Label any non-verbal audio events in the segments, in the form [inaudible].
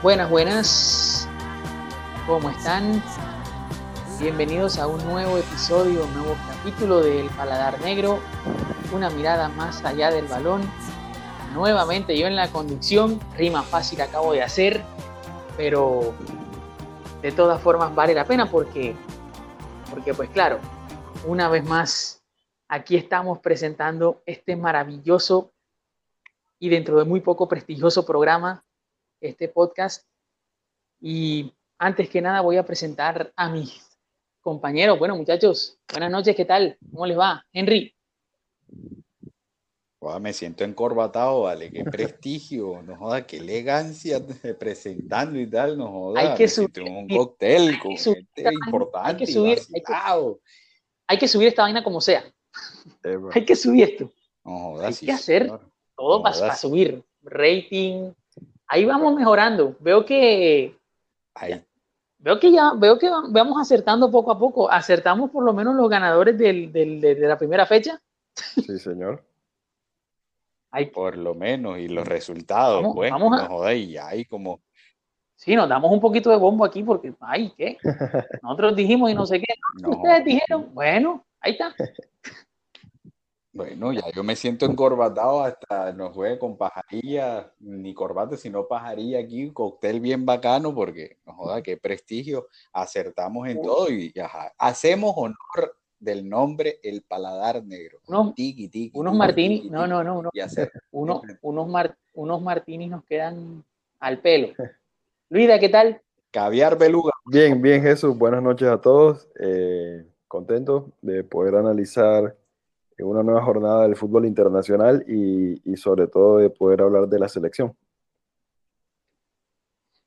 Buenas, buenas. ¿Cómo están? Bienvenidos a un nuevo episodio, un nuevo capítulo del Paladar Negro. Una mirada más allá del balón. Nuevamente yo en la conducción. Rima fácil acabo de hacer. Pero de todas formas vale la pena porque, porque pues claro, una vez más aquí estamos presentando este maravilloso y dentro de muy poco prestigioso programa este podcast. Y antes que nada voy a presentar a mis compañeros. Bueno, muchachos, buenas noches, ¿qué tal? ¿Cómo les va? Henry. me siento encorbatado, vale, qué prestigio, no joda, qué elegancia presentando y tal, no joda. Hay que subir un cóctel con importante. Hay que subir, hay que, subir esta vaina como sea. hay que subir esto. No joda, hay que hacer todo para subir rating, ahí vamos mejorando. Veo que veo que ya veo que vamos acertando poco a poco. Acertamos por lo menos los ganadores de, la primera fecha. Sí, señor. Por lo menos, y los resultados, vamos, pues, vamos a... no y ahí como... Sí, nos damos un poquito de bombo aquí porque, ay, ¿qué? [laughs] Nosotros dijimos y no sé qué. Ustedes dijeron, bueno, ahí está. Bueno, ya yo me siento encorbatado hasta no juegue con pajarilla, ni corbata, sino pajarilla aquí, un cóctel bien bacano, porque no joda, qué prestigio, acertamos en todo y hacemos honor del nombre El Paladar Negro. Unos, unos martini, no, no, no, unos, unos, unos martini nos quedan al pelo. Luida, ¿qué tal? Caviar beluga. Bien, bien, Jesús, buenas noches a todos. Eh, contento de poder analizar una nueva jornada del fútbol internacional y, sobre todo de poder hablar de la selección.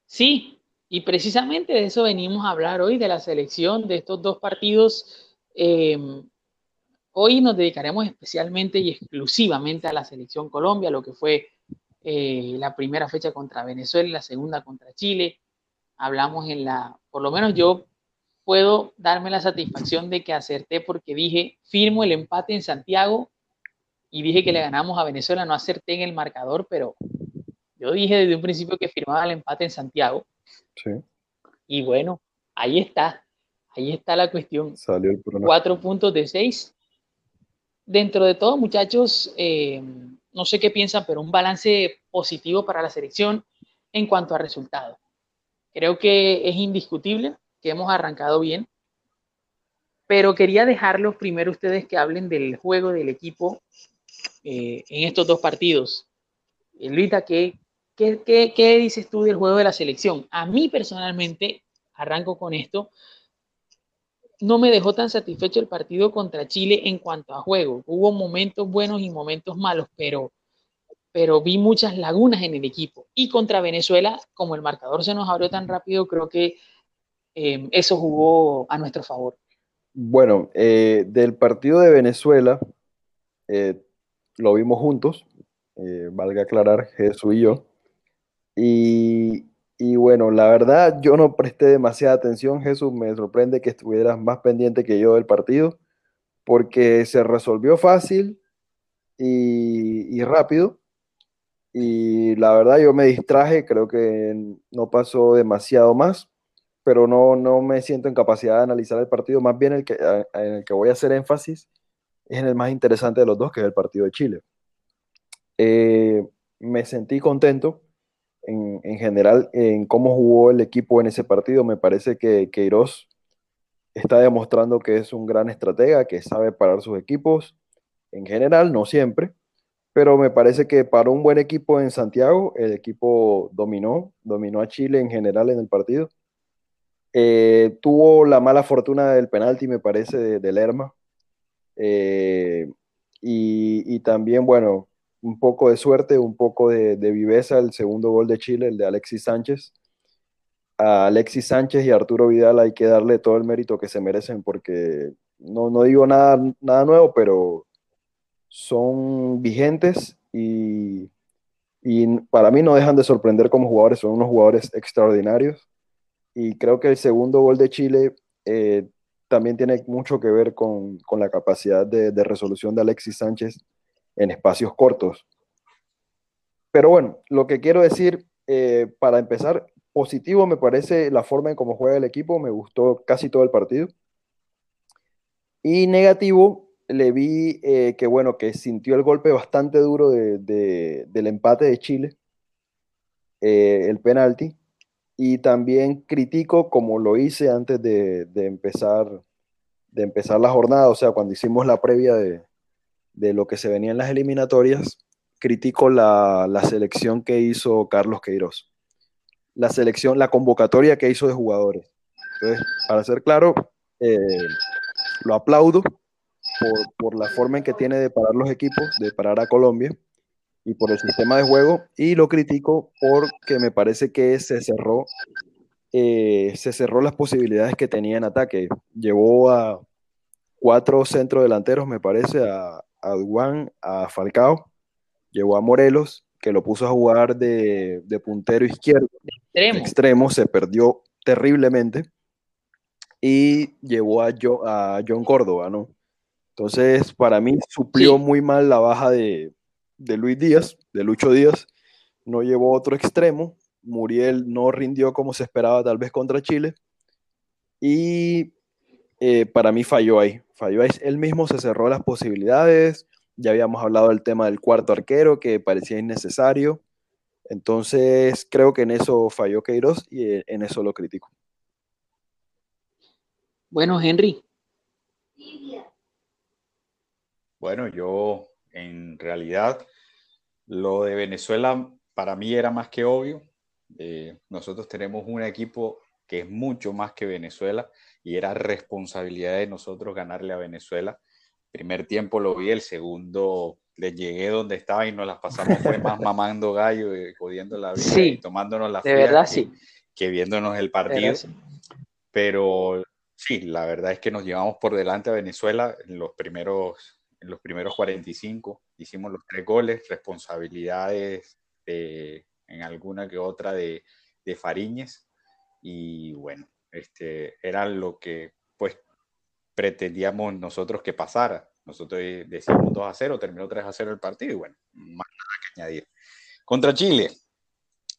Sí, y precisamente de eso venimos a hablar hoy, de la selección, de estos dos partidos. Em, hoy nos dedicaremos especialmente y exclusivamente a la selección Colombia, lo que fue eh, la primera fecha contra Venezuela la segunda contra Chile. Hablamos en la, por lo menos yo puedo darme la satisfacción de que acerté porque dije, firmo el empate en Santiago y dije que le ganamos a Venezuela, no acerté en el marcador, pero yo dije desde un principio que firmaba el empate en Santiago. Sí. Y bueno, ahí está, ahí está la cuestión. Salió el Cuatro puntos de seis. Dentro de todo, muchachos, eh, no sé qué piensan, pero un balance positivo para la selección en cuanto a resultados. Creo que es indiscutible que hemos arrancado bien. Pero quería dejarlos primero ustedes que hablen del juego del equipo eh, en estos dos partidos. Eh, Luita, ¿qué, qué, qué, qué dices tú del juego de la selección? A mí personalmente, arranco con esto, no me dejó tan satisfecho el partido contra Chile en cuanto a juego. Hubo momentos buenos y momentos malos, pero, pero vi muchas lagunas en el equipo. Y contra Venezuela, como el marcador se nos abrió tan rápido, creo que Em, eso jugó a nuestro favor. Bueno, eh, del partido de Venezuela, eh, lo vimos juntos, eh, valga aclarar, Jesús y yo. Y, bueno, la verdad, yo no presté demasiada atención, Jesús, me sorprende que estuvieras más pendiente que yo del partido, porque se resolvió fácil y rápido. Y la verdad, yo me distraje, creo que no pasó demasiado más pero no, no me siento en capacidad de analizar el partido. Más bien el que, en el que voy a hacer énfasis es en el más interesante de los dos, que es el partido de Chile. Eh, me sentí contento en, en, general en cómo jugó el equipo en ese partido. Me parece que Queiroz está demostrando que es un gran estratega, que sabe parar sus equipos. En general, no siempre, pero me parece que para un buen equipo en Santiago, el equipo dominó, dominó a Chile en general en el partido eh, tuvo la mala fortuna del penalti, me parece, de, Lerma. Eh, y, también, bueno, un poco de suerte, un poco de, viveza, el segundo gol de Chile, el de Alexis Sánchez. A Alexis Sánchez y Arturo Vidal hay que darle todo el mérito que se merecen porque no, no digo nada, nada nuevo, pero son vigentes y, y para mí no dejan de sorprender como jugadores, son unos jugadores extraordinarios y creo que el segundo gol de Chile eh, también tiene mucho que ver con, con la capacidad de, de, resolución de Alexis Sánchez en espacios cortos. pero bueno, lo que quiero decir, eh, para empezar, positivo me parece la forma en cómo juega el equipo, me gustó casi todo el partido. Y negativo, le vi eh, que, bueno, que sintió el golpe bastante duro del empate de Chile, el penalti. Y también critico, como lo hice antes de, empezar, de empezar la jornada, o sea, cuando hicimos la previa de, lo que se venía en las eliminatorias, critico la, selección que hizo Carlos Queiroz. La selección, la convocatoria que hizo de jugadores. Entonces, para ser claro, eh, lo aplaudo por, la forma en que tiene de parar los equipos, de parar a Colombia y por el sistema de juego. Y lo critico porque me parece que se cerró, eh, se cerró las posibilidades que tenía en ataque. Llevó a cuatro centrodelanteros, me parece, a, a Duan, a Falcao, llevó a Morelos, que lo puso a jugar de, puntero izquierdo, extremo. extremo, se perdió terriblemente, y llevó a, a John Córdoba, ¿no? Entonces, para mí suplió muy mal la baja de, Luis Díaz, de Lucho Díaz, no llevó otro extremo, Muriel no rindió como se esperaba tal vez contra Chile, y eh, para mí falló ahí, falló ahí, él mismo se cerró las posibilidades, ya habíamos hablado del tema del cuarto arquero que parecía innecesario, entonces creo que en eso falló Queiroz y en eso lo critico. Bueno, Henry, bueno, yo en realidad lo de Venezuela para mí era más que obvio. Eh, nosotros tenemos un equipo que es mucho más que Venezuela y era responsabilidad de nosotros ganarle a Venezuela. Primer tiempo lo vi, el segundo le llegué donde estaba y nos las pasamos fue más [laughs] mamando gallo y jodiendo la vida y tomándonos la de verdad, que, sí. que viéndonos el partido. Pero sí, la verdad es que nos llevamos por delante a Venezuela en los primeros en los primeros 45 hicimos los tres goles, responsabilidades en alguna que otra de, de Fariñez y bueno, este, era lo que pues pretendíamos nosotros que pasara. Nosotros decíamos 2 a 0, terminó 3 a 0 el partido y bueno, más nada que añadir. Contra Chile,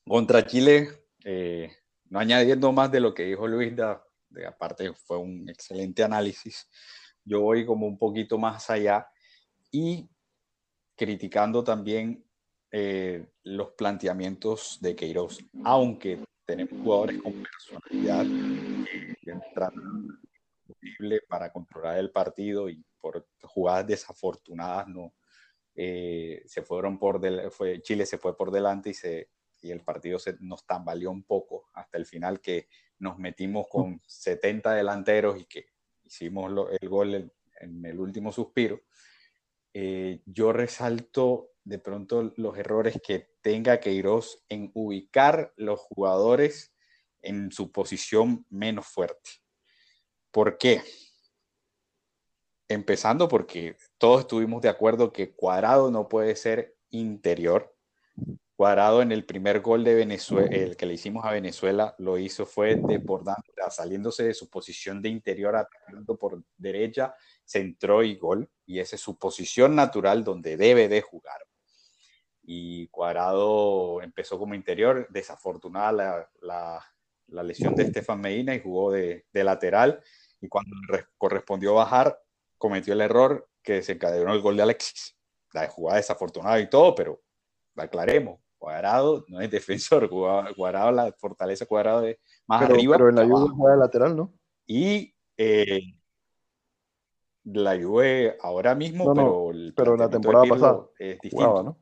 contra Chile, eh, no añadiendo más de lo que dijo Luis, de, aparte fue un excelente análisis, yo voy como un poquito más allá y criticando también eh, los planteamientos de Queiroz, aunque tenemos jugadores con personalidad que posible para controlar el partido y por jugadas desafortunadas no eh, se fueron por fue, Chile se fue por delante y se y el partido se nos tambaleó un poco hasta el final que nos metimos con 70 delanteros y que hicimos el gol en el último suspiro eh, yo resalto de pronto los errores que tenga Queiroz en ubicar los jugadores en su posición menos fuerte. ¿Por qué? Empezando porque todos estuvimos de acuerdo que Cuadrado no puede ser interior. Cuadrado en el primer gol de Venezuela, el que le hicimos a Venezuela, lo hizo fue desbordando, saliéndose de su posición de interior, atacando por derecha, centró y gol, y esa es su posición natural donde debe de jugar. Y Cuadrado empezó como interior, desafortunada la, la, lesión de Estefan Medina y jugó de, de lateral, y cuando correspondió bajar, cometió el error que desencadenó el gol de Alexis. La jugada desafortunada y todo, pero aclaremos, Cuadrado no es defensor, Cuadrado, la fortaleza Cuadrado de más arriba. Pero en la juega de lateral, ¿no? Y eh, la Juve ahora mismo, pero, pero la temporada pasada es distinto. ¿no?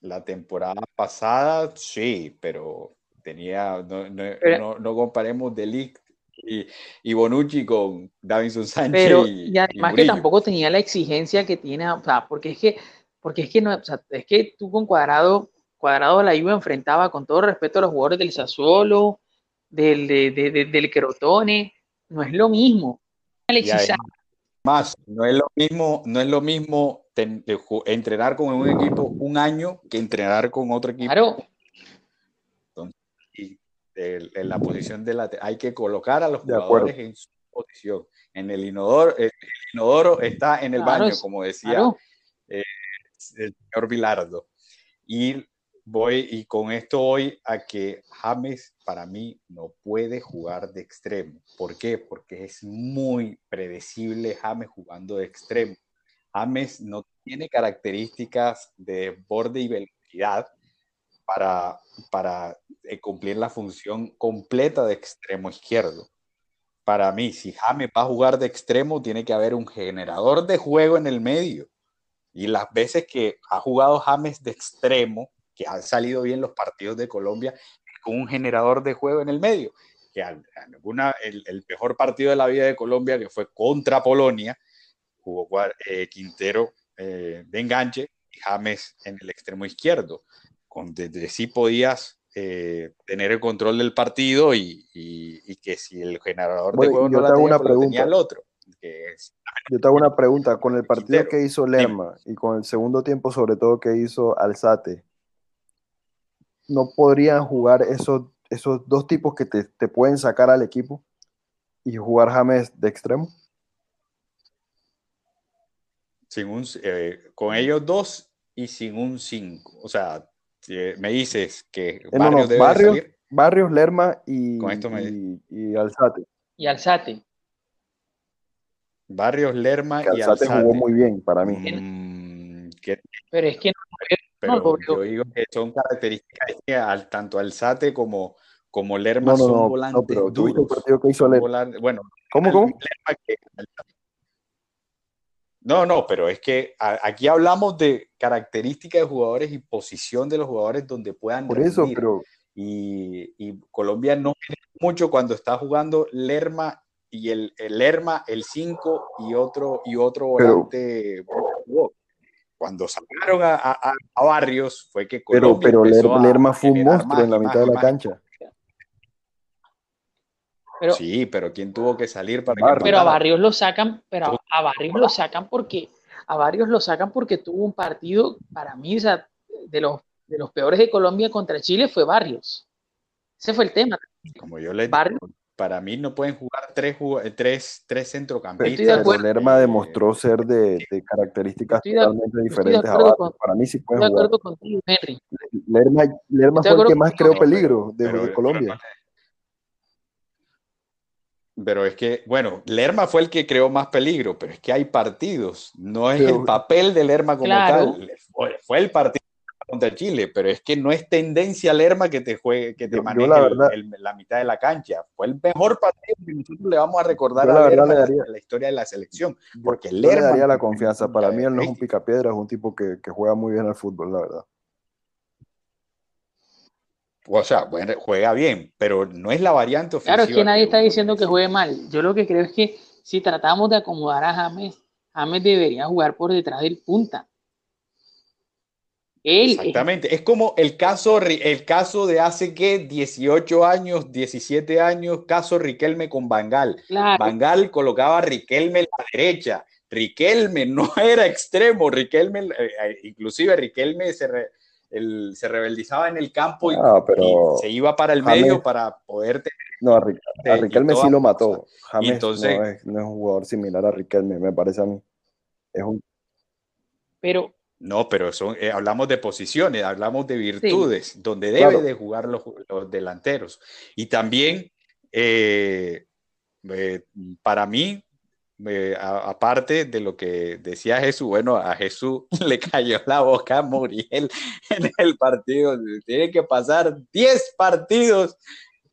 La temporada pasada, sí, pero tenía, no, no, no, comparemos Delict y, y, Bonucci con Davinson Sánchez. Pero, y, además que tampoco tenía la exigencia que tiene, o sea, porque es que, porque es que no, o sea, es que tú con Cuadrado, Cuadrado la Juve enfrentaba con todo respeto a los jugadores del Sassuolo, del, de, de, del Crotone, no es lo mismo. Más, no es lo mismo, no es lo mismo entrenar con un equipo un año que entrenar con otro equipo. Claro. en la posición de la hay que colocar a los jugadores en su posición. En el inodoro, el, inodoro está en el baño, como decía eh, el señor Vilardo. Y voy, y con esto voy a que James para mí no puede jugar de extremo. ¿Por qué? Porque es muy predecible James jugando de extremo. James no tiene características de borde y velocidad para, para eh, cumplir la función completa de extremo izquierdo. Para mí, si James va a jugar de extremo, tiene que haber un generador de juego en el medio. Y las veces que ha jugado James de extremo, que han salido bien los partidos de Colombia, con un generador de juego en el medio. Que alguna, el, el mejor partido de la vida de Colombia, que fue contra Polonia, jugó eh, Quintero eh, de enganche y James en el extremo izquierdo. Con, desde sí podías eh, tener el control del partido y, y, que si el generador de juego no la tenía, una pues tenía el otro. yo te hago una pregunta, con el partido que hizo Lerma y con el segundo tiempo sobre todo que hizo Alzate, ¿no podrían jugar esos, esos dos tipos que te, te pueden sacar al equipo y jugar James de extremo? sin un, eh, con ellos dos y sin un 5. O sea, me dices que eh, Barrios debe salir. Barrios, Lerma y, y, Alzate. Y Alzate. Barrios, Lerma y Alzate. jugó muy bien para mí. Mm, pero es que pero yo digo que son características que al, tanto Alzate como, como Lerma son volantes pero duros. El partido que hizo Lerma. bueno, ¿cómo, cómo? Lerma que, no, no, pero es que aquí hablamos de características de jugadores y posición de los jugadores donde puedan. Por eso, pero. Y, Colombia no tiene mucho cuando está jugando Lerma y el, Lerma, el 5 y otro, y otro volante. Cuando sacaron a, Barrios fue que Colombia. Pero, pero Lerma fue un monstruo en la mitad de la cancha sí, pero ¿quién tuvo que salir para que Pero a Barrios lo sacan, pero a Barrios lo sacan porque a Barrios lo sacan porque tuvo un partido para mí, de los de los peores de Colombia contra Chile fue Barrios. Ese fue el tema. Como yo le digo, para mí no pueden jugar tres, tres, tres centrocampistas. Pero Lerma demostró ser de, de características totalmente diferentes a. Para mí sí pueden jugar. Contigo, Henry. Lerma, Lerma fue el que más creó peligro de, de Colombia. Pero es que, bueno, Lerma fue el que creó más peligro, pero es que hay partidos, no es el papel de Lerma como tal, fue, el partido contra Chile, pero es que no es tendencia Lerma que te juegue, que te maneje la, mitad de la cancha. Fue el mejor partido que nosotros le vamos a recordar a Lerma la historia de la selección, porque Lerma le daría la confianza. Para mí él no es un picapiedra, es un tipo que, que juega muy bien al fútbol, la verdad o sea, juega bien, pero no es la variante ofensiva. Claro, es que nadie está diciendo que juegue mal. Yo lo que creo es que si tratamos de acomodar a James, James debería jugar por detrás del punta. Exactamente, es... como el caso, el caso de hace que 18 años, 17 años, caso Riquelme con Bangal. Bangal colocaba a Riquelme a la derecha. Riquelme no [laughs] era extremo, Riquelme, eh, eh, inclusive Riquelme se, se rebeldizaba en el campo y, ah, se iba para el medio para poder tener. No, a, Riquelme sí lo mató. James entonces, no, es, un jugador similar a Riquelme, me parece a mí. Es un... Pero. No, pero son, eh, hablamos de posiciones, hablamos de virtudes, donde debe de jugar los, delanteros. Y también, eh, eh, para mí, aparte de lo que decía Jesús, bueno, a Jesús [laughs] le cayó la boca a Muriel [laughs] en el partido. Tiene que pasar 10 partidos.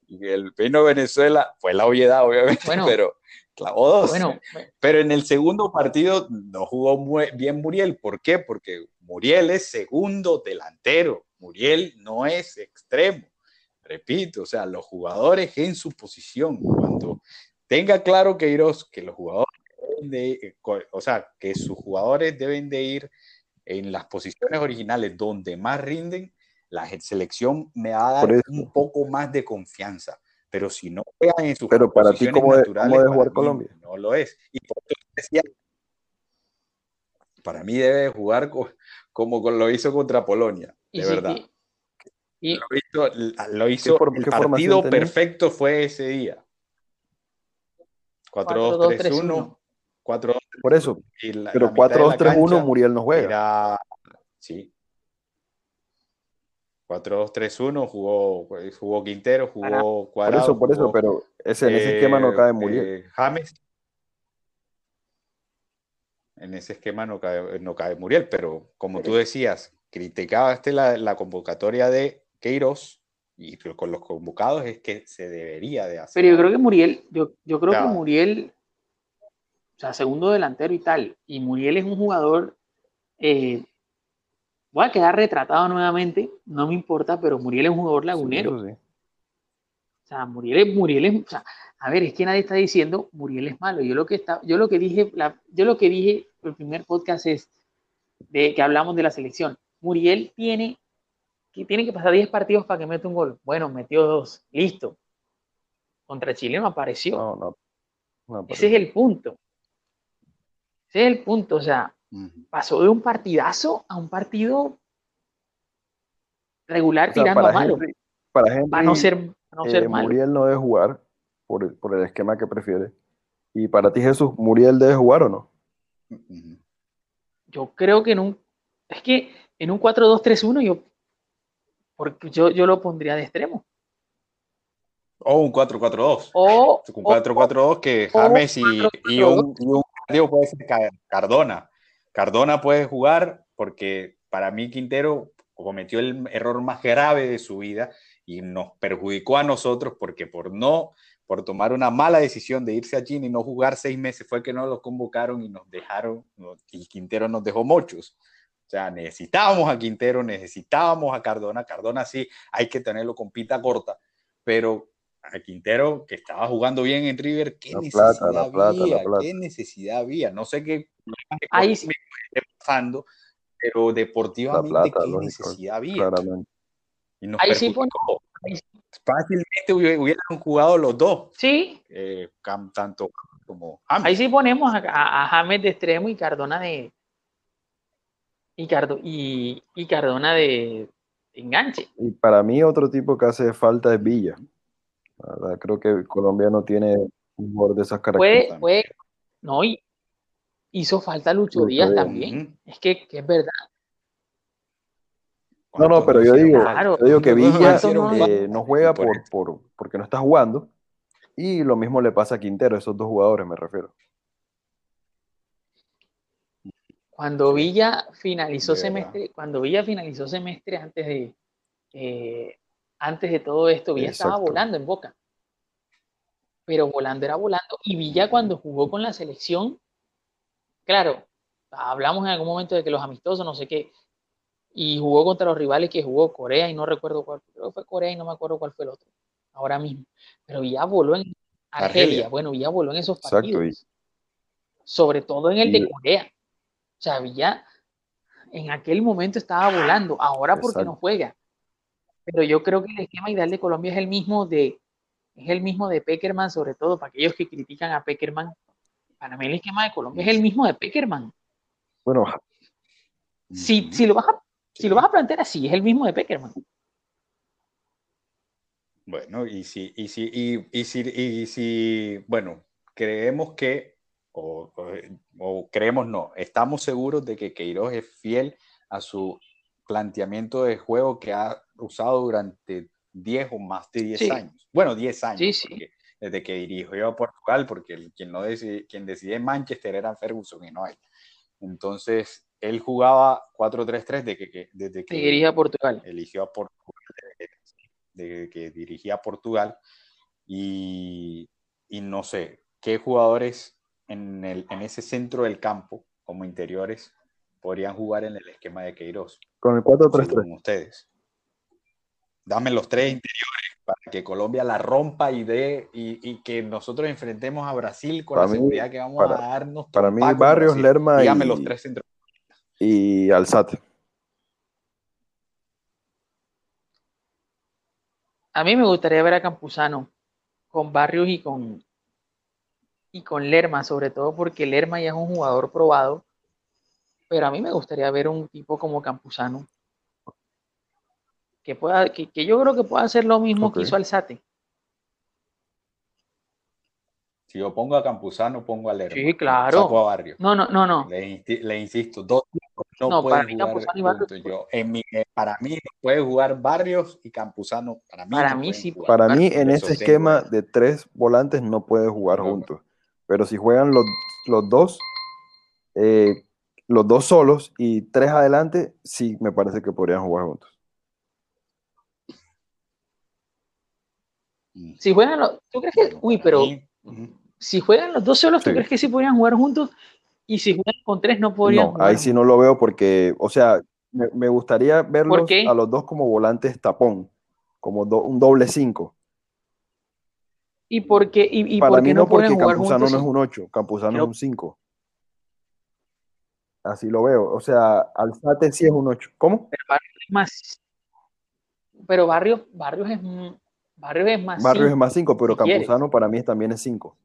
Y el Pino Venezuela fue la obviedad, obviamente, pero clavó dos. Bueno, [laughs] pero en el segundo partido no jugó muy bien Muriel. ¿Por qué? Porque Muriel es segundo delantero. Muriel no es extremo. Repito, o sea, los jugadores en su posición, cuando tenga claro Queiroz que los jugadores de, eh, o sea, que sus jugadores deben de ir en las posiciones originales donde más rinden, la selección me va a dar un poco más de confianza. Pero si no juegan en sus Pero para ti, ¿cómo, naturales, debe jugar Colombia? No lo es. Y por decía, para mí debe jugar como lo hizo contra Polonia, de verdad. Y, lo hizo, el partido perfecto fue ese día. 4-2-3-1. Por eso. pero 4-2-3-1 Muriel no juega. Era, sí. 4-2-3-1, jugó, jugó Quintero, jugó Por eso, por eso, pero ese, en ese esquema no eh, cae Muriel. eh, James. En ese esquema no cae, no cae Muriel, pero como tú decías, criticaste la, la convocatoria de Queiroz y con los convocados es que se debería de hacer. Pero yo creo que Muriel, yo, yo creo Claro. que Muriel, o sea, segundo delantero y tal, y Muriel es un jugador, eh, voy a quedar retratado nuevamente, no me importa, pero Muriel es un jugador lagunero. Sí, eso sí. O sea, Muriel es, Muriel es, o sea, a ver, es que nadie está diciendo Muriel es malo. Yo lo que está, yo lo que dije, la- yo lo que dije el primer podcast es de que hablamos de la selección. Muriel tiene que tiene que pasar 10 partidos para que meta un gol. Bueno, metió dos, listo. Contra Chile no apareció. No, no. no, Ese es el punto. Ese es el punto. O sea. Pasó de un partidazo a un partido regular O sea, tirando a malo. Henry, para Henry, Para no ser, para no eh, ser malo. Muriel no debe jugar por, el- por el esquema que prefiere. Y para ti, Jesús, ¿Muriel debe jugar o no? Yo creo que en un. Es que en un 4-2-3-1 yo. Porque yo, yo lo pondría de extremo. O un 4-4-2. O. Un o- 4-4-2 que o James y, 4-4-2. y un, y un puede ser Ca- Cardona. Cardona puede jugar porque para mí Quintero cometió el error más grave de su vida y nos perjudicó a nosotros porque por no, por tomar una mala decisión de irse a China y no jugar seis meses fue que no lo convocaron y nos dejaron, y Quintero nos dejó muchos. O sea, necesitábamos a Quintero, necesitábamos a Cardona. Cardona sí, hay que tenerlo con pita corta, pero a Quintero, que estaba jugando bien en River, ¿qué La necesidad plata, la plata, la había? plata. ¿Qué necesidad había? No sé qué Ahí pasando, pero La deportivamente, plata, ¿qué necesidad había? claramente. Y nos Ahí sí ahí sí. Fácilmente hubi- hubieran jugado los dos, Sí, eh, tanto como James. ahí sí ponemos a, a- a James de extremo y Cardona de. Y, Cardo, y, y Cardona de enganche. Y para mí, otro tipo que hace falta es Villa. La verdad, creo que Colombia no tiene un jugador de esas características. Puede, puede. No, y hizo falta Lucho Lucho Díaz Díaz. también. Es que, que es verdad. No, no, ¿Cuántos pero yo digo? Claro. yo digo que ¿Cuántos Villa hicieron eh, no juega Por por, porque no está jugando. Y lo mismo le pasa a Quintero, esos dos jugadores me refiero. Cuando. Villa finalizó semestre, cuando Villa finalizó semestre antes de eh, antes de todo esto, Villa estaba volando en Boca. Pero volando era volando. Y Villa cuando jugó con la selección, claro, hablamos en algún momento de que los amistosos, no sé qué, y jugó contra los rivales que jugó Corea y no recuerdo cuál, creo que fue Corea y no me acuerdo cuál fue el otro, ahora mismo. Pero Villa voló en Argelia, Argelia. bueno, Villa voló en esos Exacto, partidos. Sobre todo en el de Corea. O sea, Villa en aquel momento estaba volando, ahora porque no juega. Pero yo creo que el esquema ideal de Colombia es el mismo de es el mismo de Peckerman, sobre todo para aquellos que critican a Peckerman. Para mí el esquema de Colombia es el mismo de Peckerman. Bueno, Si, si, lo vas a, si lo vas a plantear así, es el mismo de Peckerman. Bueno, y si, y si, y, y si, y si, bueno, creemos que, o, o- o creemos no, estamos seguros de que Queiroz es fiel a su planteamiento de juego que ha usado durante 10 o más de 10 Sí. años. Bueno, 10 años, Sí, sí. porque desde que dirigió a Portugal, porque el- quien, no decide, quien decidía en Manchester era Ferguson y no él. Entonces, él jugaba 4-3-3 de que, que- desde que dirige a Portugal. eligió a Portugal, de que dirigía a Portugal, y, y no sé, ¿qué jugadores en, el, en ese centro del campo, como interiores, podrían jugar en el esquema de Queiroz, con el 4-3-3. según ustedes? Dame los tres interiores para que Colombia la rompa y, dé, y, y que nosotros enfrentemos a Brasil con Para la mí- seguridad que vamos para- a darnos. para mí, Barrios, Brasil. Lerma Dígame y- los tres centros. Y Alzate. A mí me gustaría ver a Campuzano con Barrios y con, y con Lerma, sobre todo porque Lerma ya es un jugador probado. Pero a mí me gustaría ver un tipo como Campuzano. Que, pueda, que, que yo creo que pueda hacer lo mismo que hizo Alzate. Si yo pongo a Campuzano, pongo a Lerma. Sí, claro. Saco a Barrios. No, no, no, no. Le, insisto, dos no, No, pueden para mí jugar Campuzano y Barrios. Yo, en mi, eh, para mí no puede jugar Barrios y Campuzano. Para mí, Para no mí sí jugar. Para mí, en sostengo esquema de tres volantes no puede jugar No. juntos. Pero si juegan los, los dos, eh, los dos solos y tres adelante, sí me parece que podrían jugar juntos. Si juegan los, ¿tú crees que, uy, pero mí, si juegan los dos solos, ¿tú Sí. crees que sí podrían jugar juntos? Y si juegan con tres, no podrían No, jugar ahí sí no lo veo porque, o sea, me, me gustaría verlos a los dos como volantes tapón, como do- un doble cinco. ¿Y por qué, y, y Para por mí qué no, no pueden porque jugar Campuzano juntos? no es un 8, Campuzano Creo- es un 5. Así lo veo. O sea, Alzate sí es un 8. ¿Cómo? Pero Barrios es más. Pero Barrios, Barrios es, m- Barrios es más. Barrios es cinco. más 5, pero si quieres. Campuzano para mí también es 5.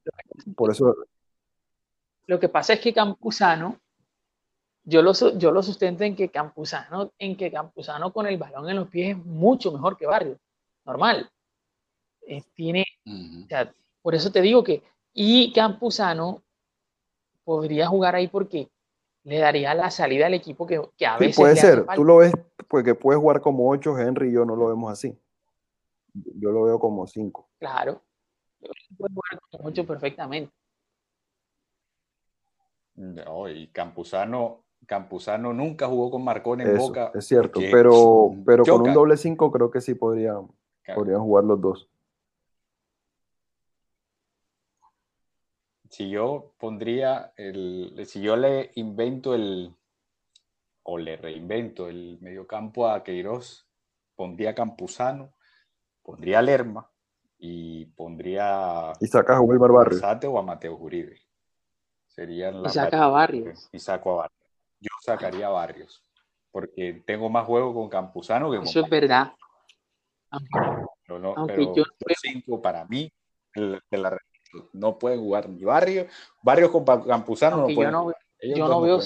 Por eso, Lo que pasa es que Campuzano, yo lo, yo lo sustento en que Campuzano, en que Campuzano con el balón en los pies es mucho mejor que Barrios. Normal. Eh, tiene, Ujú. o sea, por eso te digo que, y Campuzano podría jugar ahí porque le daría la salida al equipo que, que a sí, veces puede ser. Tú lo ves porque puede jugar como 8, Henry y yo no lo vemos así. Yo lo veo como 5. Claro. Puede jugar con ocho perfectamente. No, y Campuzano, Campuzano nunca jugó con Marcón en Eso, Boca. es cierto. Pero, pero con un doble 5 creo que sí podrían, podrían jugar los dos. Si yo pondría el, si yo le invento el, o le reinvento el mediocampo a Queiroz, pondría Campuzano, pondría Lerma y pondría Y sacas a Wilmar Barrios. O a Mateo Uribe. Serían Y las saca a Barrios. Y saco a Barrios. Yo sacaría a Barrios, porque tengo más juego con Campuzano que con Eso es verdad. Pero, no, Aunque pero yo los cinco para mí, el- de la no pueden jugar ni Barrios. Barrios con Campuzano no Aunque yo pueden no, yo no veo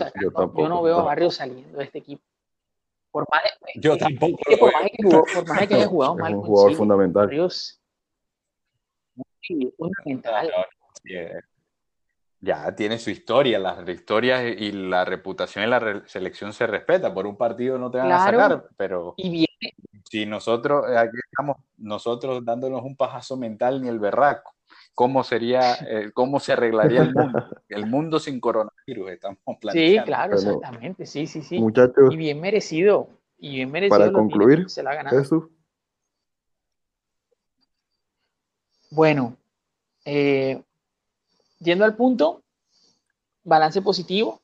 Yo no veo a. Barrios saliendo de este equipo. Por más de, Yo que- tampoco que lo [laughs] por más que jugó- por más que haya jugado Es mal un jugador Chile, fundamental. Muy fundamental. Eh, Ya tiene su historia, las historias y la reputación en la re- selección se respeta. Por un partido no te van Claro. a sacar, pero Y viene, si nosotros, eh, aquí estamos nosotros dándonos un pajazo mental ni el berraco, ¿cómo sería, eh, cómo se arreglaría el mundo? El mundo sin coronavirus, estamos sí, planteando. claro, Bueno, exactamente, sí, sí, sí. Muchachos, Y bien merecido. Y bien merecido. para concluir, se la ha ganado. Jesús, Bueno, eh, yendo al punto, balance positivo.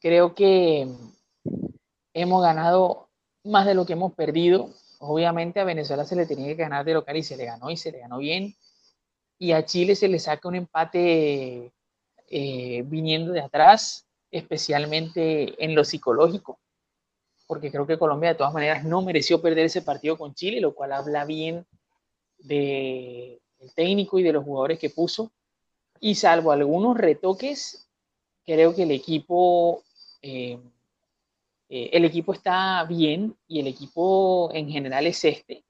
Creo que hemos ganado más de lo que hemos perdido. Obviamente a Venezuela se le tenía que ganar de local y se le ganó y se le ganó bien. Y a Chile se le saca un empate eh, viniendo de atrás, especialmente en lo psicológico, porque creo que Colombia de todas maneras no mereció perder ese partido con Chile, lo cual habla bien de el técnico y de los jugadores que puso. Y salvo algunos retoques, creo que el equipo, eh, eh, el equipo está bien y el equipo en general es este,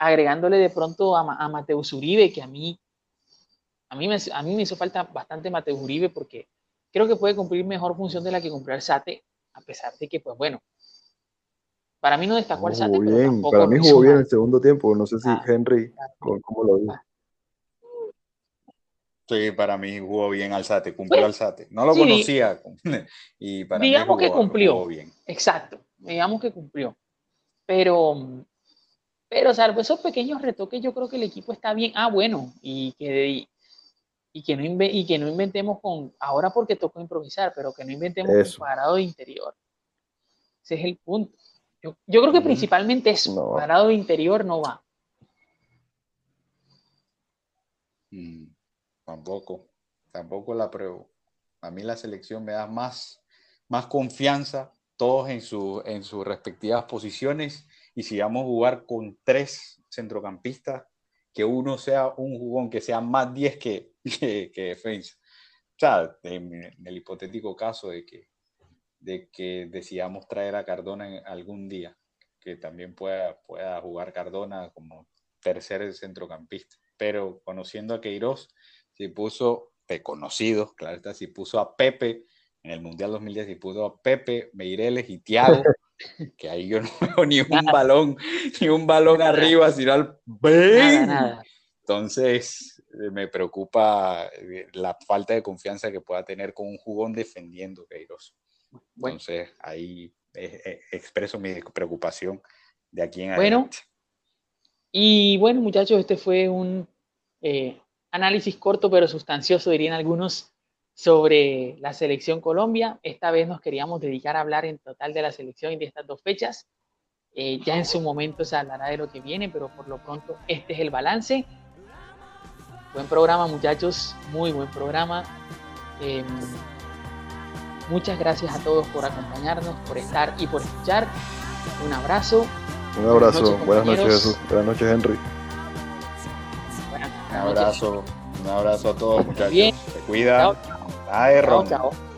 agregándole de pronto a, a Mateus Uribe, que a mí, a, mí me, a mí me hizo falta bastante Mateus Uribe porque creo que puede cumplir mejor función de la que cumplió Alzate, a pesar de que, pues bueno, para mí no destacó Alzate, pero tampoco Para mí jugó bien mal. el segundo tiempo. No sé si Ah, Henry, ah. ¿cómo, lo vio? Ah. Sí, para mí jugó bien Alzate, cumplió Pues, Alzate. No lo sí, conocía [laughs] y para mí digamos que jugó- cumplió. jugó bien. Exacto, digamos que cumplió. Pero, pero salvo esos pequeños retoques, yo creo que el equipo está bien. Ah, bueno, y que, y que, no, inve- y que no inventemos con, ahora porque tocó improvisar, pero que no inventemos Eso. con parado de interior. Ese es el punto. Yo, yo creo que principalmente eso, No. parado de interior no va. Mm, tampoco, tampoco la pruebo. A mí la selección me da más, más confianza, todos en, su, en sus respectivas posiciones, y si vamos a jugar con tres centrocampistas, que uno sea un jugón, que sea más 10 que, que, que defensa. O sea, en, el hipotético caso de que, de que decidamos traer a Cardona algún día, que también pueda, pueda jugar Cardona como tercer centrocampista. Pero conociendo a Queiroz, si puso, de conocidos, claro está, si puso a Pepe en el Mundial 2010 y puso a Pepe, Meireles y Thiago, [laughs] [laughs] que ahí yo no [laughs] veo ni un balón, ni un balón arriba, sino al Nada, Entonces, eh, me preocupa eh, la falta de confianza que pueda tener con un jugón defendiendo Queiroz. Entonces, ahí eh, expreso mi preocupación de aquí en bueno, Y bueno, muchachos, este fue un análisis corto pero sustancioso, dirían algunos, sobre la selección Colombia. Esta vez nos queríamos dedicar a hablar en total de la selección y de estas dos fechas. Eh, ya en su momento se hablará de lo que viene, pero por lo pronto este es el balance. Buen programa, muchachos, muy buen programa. Em, muchas gracias a todos por acompañarnos, por estar y por escuchar. Un abrazo. Un abrazo. Buenas noches, Jesús. Buenas noches, Henry. un abrazo. Un abrazo a todos, muchachos. Se cuidan. Chao, chao.